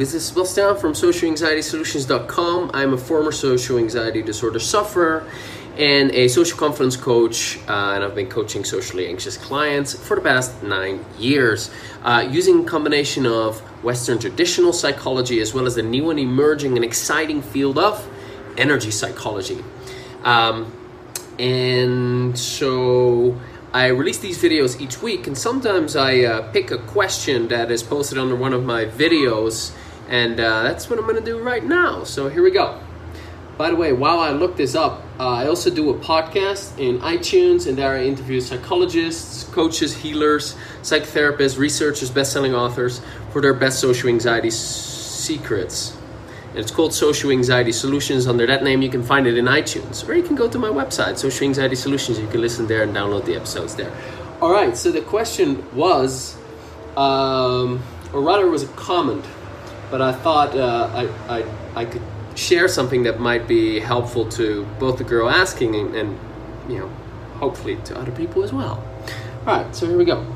this is Sebastian from socialanxietysolutions.com. I'm a former social anxiety disorder sufferer and a social confidence coach, uh, and I've been coaching socially anxious clients for the past nine years uh, using a combination of Western traditional psychology as well as the new and emerging and exciting field of energy psychology. Um, and so I release these videos each week, and sometimes I uh, pick a question that is posted under one of my videos, and uh, that's what I'm to do right now. So here we go. By the way, while I look this up, uh, I also do a podcast in iTunes, and there I interview psychologists, coaches, healers, psychotherapists, researchers, best-selling authors for their best social anxiety secrets and it's called Social Anxiety Solutions. Under that name, you can find it in iTunes, or you can go to my website, Social Anxiety Solutions. You can listen there and download the episodes there. All right. So the question was, um, or rather, it was a comment, but I thought uh, I, I I could share something that might be helpful to both the girl asking and, and you know, hopefully to other people as well. All right. So here we go.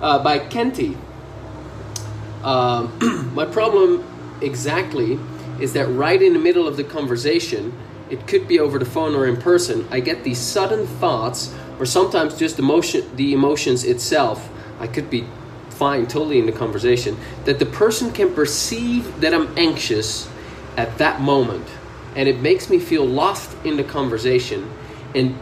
Uh, by Kenti. Um, my problem exactly is that right in the middle of the conversation, it could be over the phone or in person, I get these sudden thoughts, or sometimes just emotion, the emotions itself. I could be fine, totally in the conversation, that the person can perceive that I'm anxious at that moment, and it makes me feel lost in the conversation, and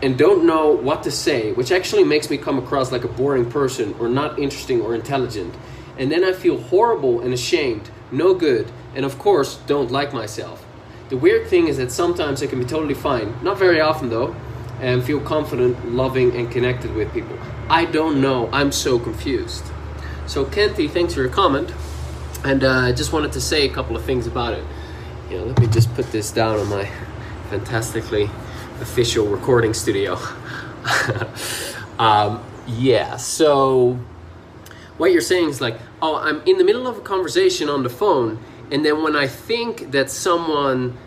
and don't know what to say, which actually makes me come across like a boring person or not interesting or intelligent. And then I feel horrible and ashamed, no good, and of course, don't like myself. The weird thing is that sometimes I can be totally fine, not very often though, and feel confident, loving, and connected with people. I don't know, I'm so confused. So, Kenti, thanks for your comment, and uh, I just wanted to say a couple of things about it. You know, let me just put this down on my fantastically official recording studio. um, yeah, so what you're saying is like, oh, I'm in the middle of a conversation on the phone, and then when I think that someone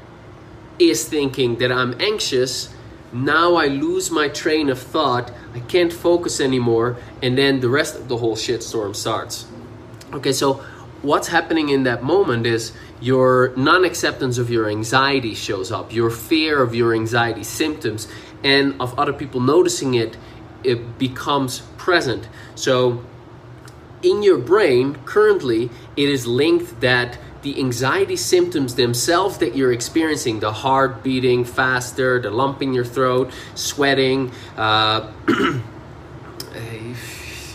is thinking that I'm anxious, now I lose my train of thought. I can't focus anymore, and then the rest of the whole shitstorm starts. Okay, so what's happening in that moment is your non acceptance of your anxiety shows up, your fear of your anxiety symptoms, and of other people noticing it, it becomes present. So in your brain, currently, it is linked that the anxiety symptoms themselves that you're experiencing the heart beating faster, the lump in your throat, sweating, uh,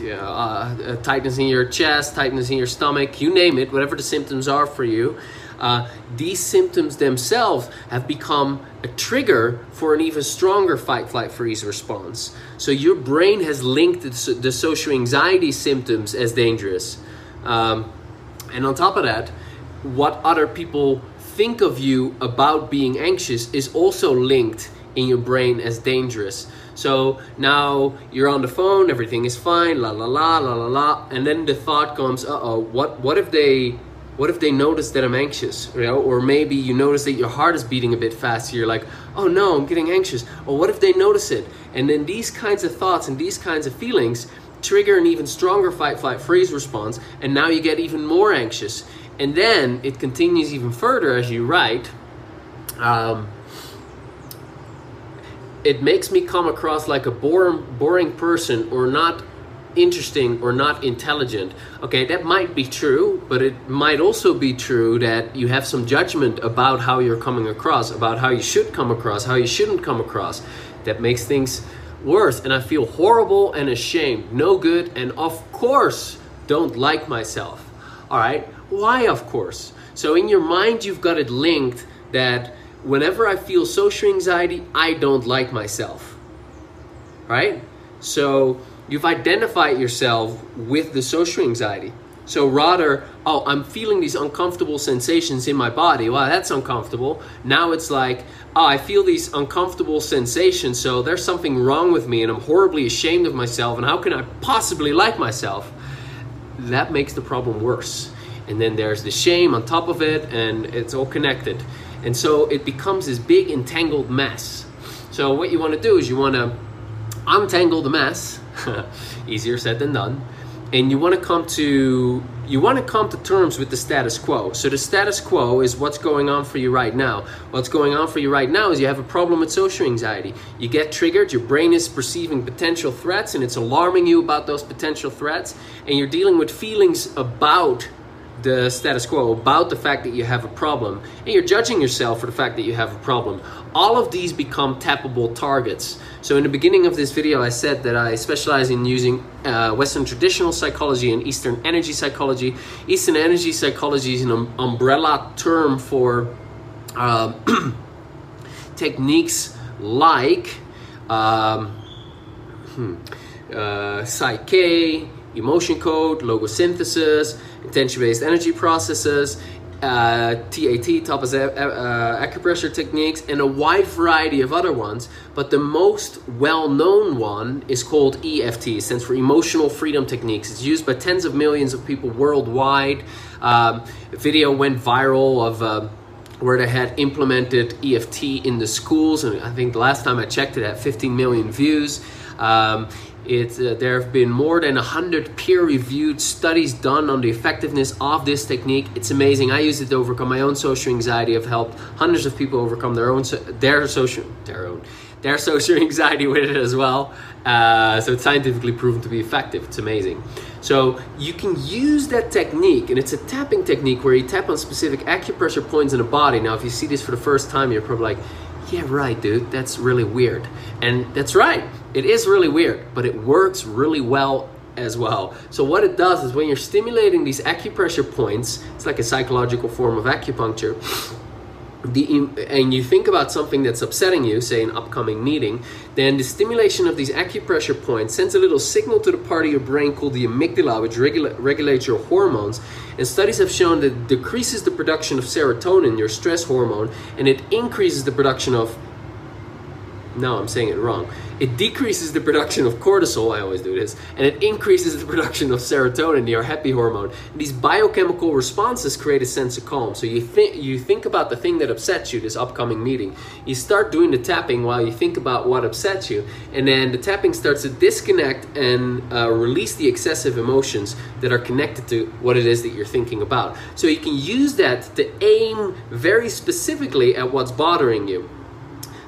uh, tightness in your chest, tightness in your stomach, you name it, whatever the symptoms are for you. Uh, these symptoms themselves have become a trigger for an even stronger fight, flight, freeze response. So your brain has linked the, the social anxiety symptoms as dangerous. Um, and on top of that, what other people think of you about being anxious is also linked in your brain as dangerous. So now you're on the phone, everything is fine, la la la la la la, and then the thought comes, uh oh, what what if they what if they notice that I'm anxious, you know? Or maybe you notice that your heart is beating a bit faster. You're like, oh no, I'm getting anxious. Or what if they notice it? And then these kinds of thoughts and these kinds of feelings trigger an even stronger fight, flight, freeze response, and now you get even more anxious. And then it continues even further as you write. Um, it makes me come across like a boring, boring person or not interesting or not intelligent. Okay, that might be true, but it might also be true that you have some judgment about how you're coming across, about how you should come across, how you shouldn't come across. That makes things worse. And I feel horrible and ashamed, no good, and of course, don't like myself. All right, why, of course? So, in your mind, you've got it linked that whenever I feel social anxiety, I don't like myself. Right? So, you've identified yourself with the social anxiety. So, rather, oh, I'm feeling these uncomfortable sensations in my body. Wow, that's uncomfortable. Now it's like, oh, I feel these uncomfortable sensations, so there's something wrong with me and I'm horribly ashamed of myself, and how can I possibly like myself? That makes the problem worse and then there's the shame on top of it, and it's all connected. And so it becomes this big entangled mess. So what you want to do is you want to untangle the mess, easier said than done, and you want to come to you want to come to terms with the status quo. So the status quo is what's going on for you right now. What's going on for you right now is you have a problem with social anxiety. You get triggered, your brain is perceiving potential threats and it's alarming you about those potential threats, and you're dealing with feelings about the status quo, about the fact that you have a problem, and you're judging yourself for the fact that you have a problem. All of these become tappable targets. So, in the beginning of this video, I said that I specialize in using uh, Western traditional psychology and Eastern energy psychology. Eastern energy psychology is an um, umbrella term for uh, techniques like um, hmm, uh, PSYCH-K, emotion code, logosynthesis, intention-based energy processes, uh, TAT, top uh, uh, acupressure techniques, and a wide variety of other ones. But the most well-known one is called EFT, stands for Emotional Freedom Techniques. It's used by tens of millions of people worldwide. Um, video went viral of. Uh, where they had implemented EFT in the schools, and I think the last time I checked it had 15 million views. Um, it, uh, there have been more than 100 peer-reviewed studies done on the effectiveness of this technique. It's amazing. I use it to overcome my own social anxiety. I've helped hundreds of people overcome their own their social their own their social anxiety with it as well. Uh, so it's scientifically proven to be effective. It's amazing. So you can use that technique, and it's a tapping technique where you tap on specific acupressure points in the body. Now, if you see this for the first time, you're probably like, "Yeah, right, dude. That's really weird," and that's right it is really weird, but it works really well as well. So what it does is when you're stimulating these acupressure points, it's like a psychological form of acupuncture. The, and you think about something that's upsetting you, say an upcoming meeting, then the stimulation of these acupressure points sends a little signal to the part of your brain called the amygdala, which regula- regulates your hormones. And studies have shown that it decreases the production of serotonin, your stress hormone, and it increases the production of no, I'm saying it wrong. It decreases the production of cortisol, I always do this, and it increases the production of serotonin, your happy hormone. These biochemical responses create a sense of calm. So you think you think about the thing that upsets you, this upcoming meeting. You start doing the tapping while you think about what upsets you, and then the tapping starts to disconnect and uh, release the excessive emotions that are connected to what it is that you're thinking about. So you can use that to aim very specifically at what's bothering you.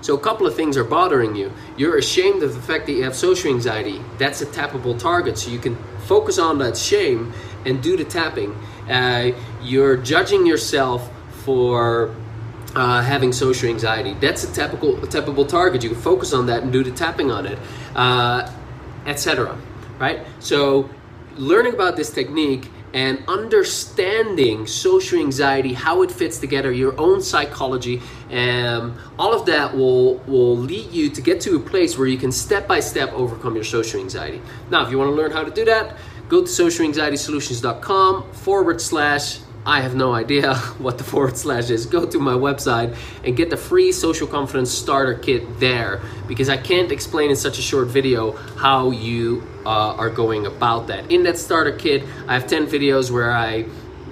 So a couple of things are bothering you. You're ashamed of the fact that you have social anxiety. That's a tappable target. So you can focus on that shame and do the tapping. Uh, you're judging yourself for uh, having social anxiety. That's a a tappable target. You can focus on that and do the tapping on it, uh, etc. Right? So learning about this technique and understanding social anxiety, how it fits together, your own psychology, and um, all of that will will lead you to get to a place where you can step by step overcome your social anxiety. Now, if you want to learn how to do that, go to socialanxietysolutions.com forward slash I have no idea what the forward slash is. Go to my website and get the free social confidence starter kit there because I can't explain in such a short video how you uh, are going about that. In that starter kit, I have 10 videos where I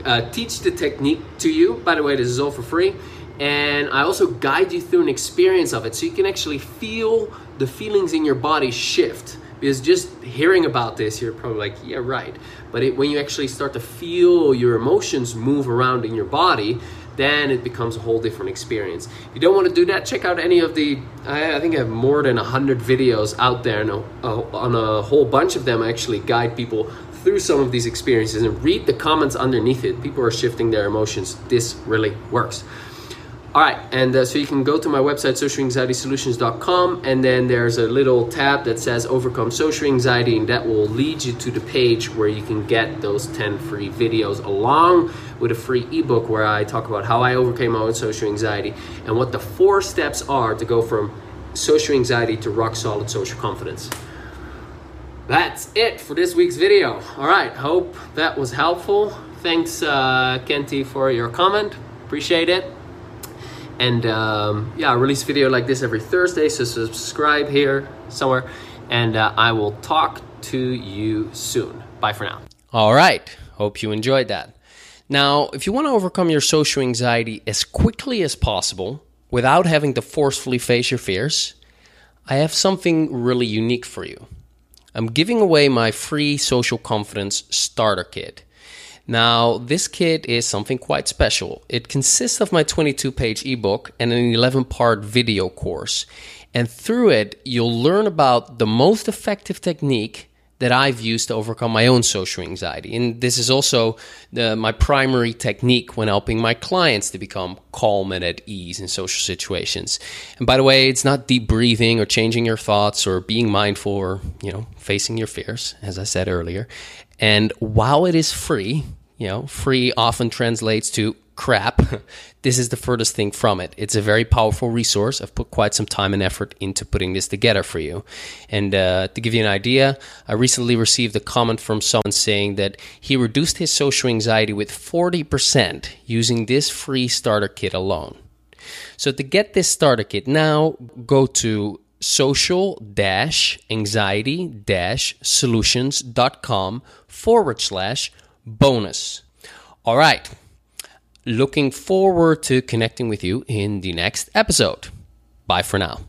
uh, teach the technique to you. By the way, this is all for free. And I also guide you through an experience of it so you can actually feel the feelings in your body shift because just hearing about this you're probably like yeah right. But it, when you actually start to feel your emotions move around in your body then it becomes a whole different experience. If you don't want to do that check out any of the i, I think i have more than 100 videos out there and on a whole bunch of them i actually guide people through some of these experiences and read the comments underneath it. People are shifting their emotions. This really works all right, and uh, so you can go to my website, socialanxietysolutions.com, and then there's a little tab that says Overcome Social Anxiety, and that will lead you to the page where you can get those 10 free videos along with a free ebook where I talk about how I overcame my own social anxiety and what the four steps are to go from social anxiety to rock solid social confidence. That's it for this week's video. All right, hope that was helpful. Thanks, uh, Kenti, for your comment. Appreciate it. And um, yeah, I release video like this every Thursday, so subscribe here somewhere, and uh, I will talk to you soon. Bye for now. All right. Hope you enjoyed that. Now, if you want to overcome your social anxiety as quickly as possible without having to forcefully face your fears, I have something really unique for you. I'm giving away my free social confidence starter kit. Now, this kit is something quite special. It consists of my 22 page ebook and an 11 part video course. And through it, you'll learn about the most effective technique that I've used to overcome my own social anxiety. And this is also the, my primary technique when helping my clients to become calm and at ease in social situations. And by the way, it's not deep breathing or changing your thoughts or being mindful or, you know, facing your fears, as I said earlier. And while it is free, you know, free often translates to crap, this is the furthest thing from it. It's a very powerful resource. I've put quite some time and effort into putting this together for you. And uh, to give you an idea, I recently received a comment from someone saying that he reduced his social anxiety with 40% using this free starter kit alone. So to get this starter kit now, go to social anxiety solutions.com forward slash bonus. All right. Looking forward to connecting with you in the next episode. Bye for now.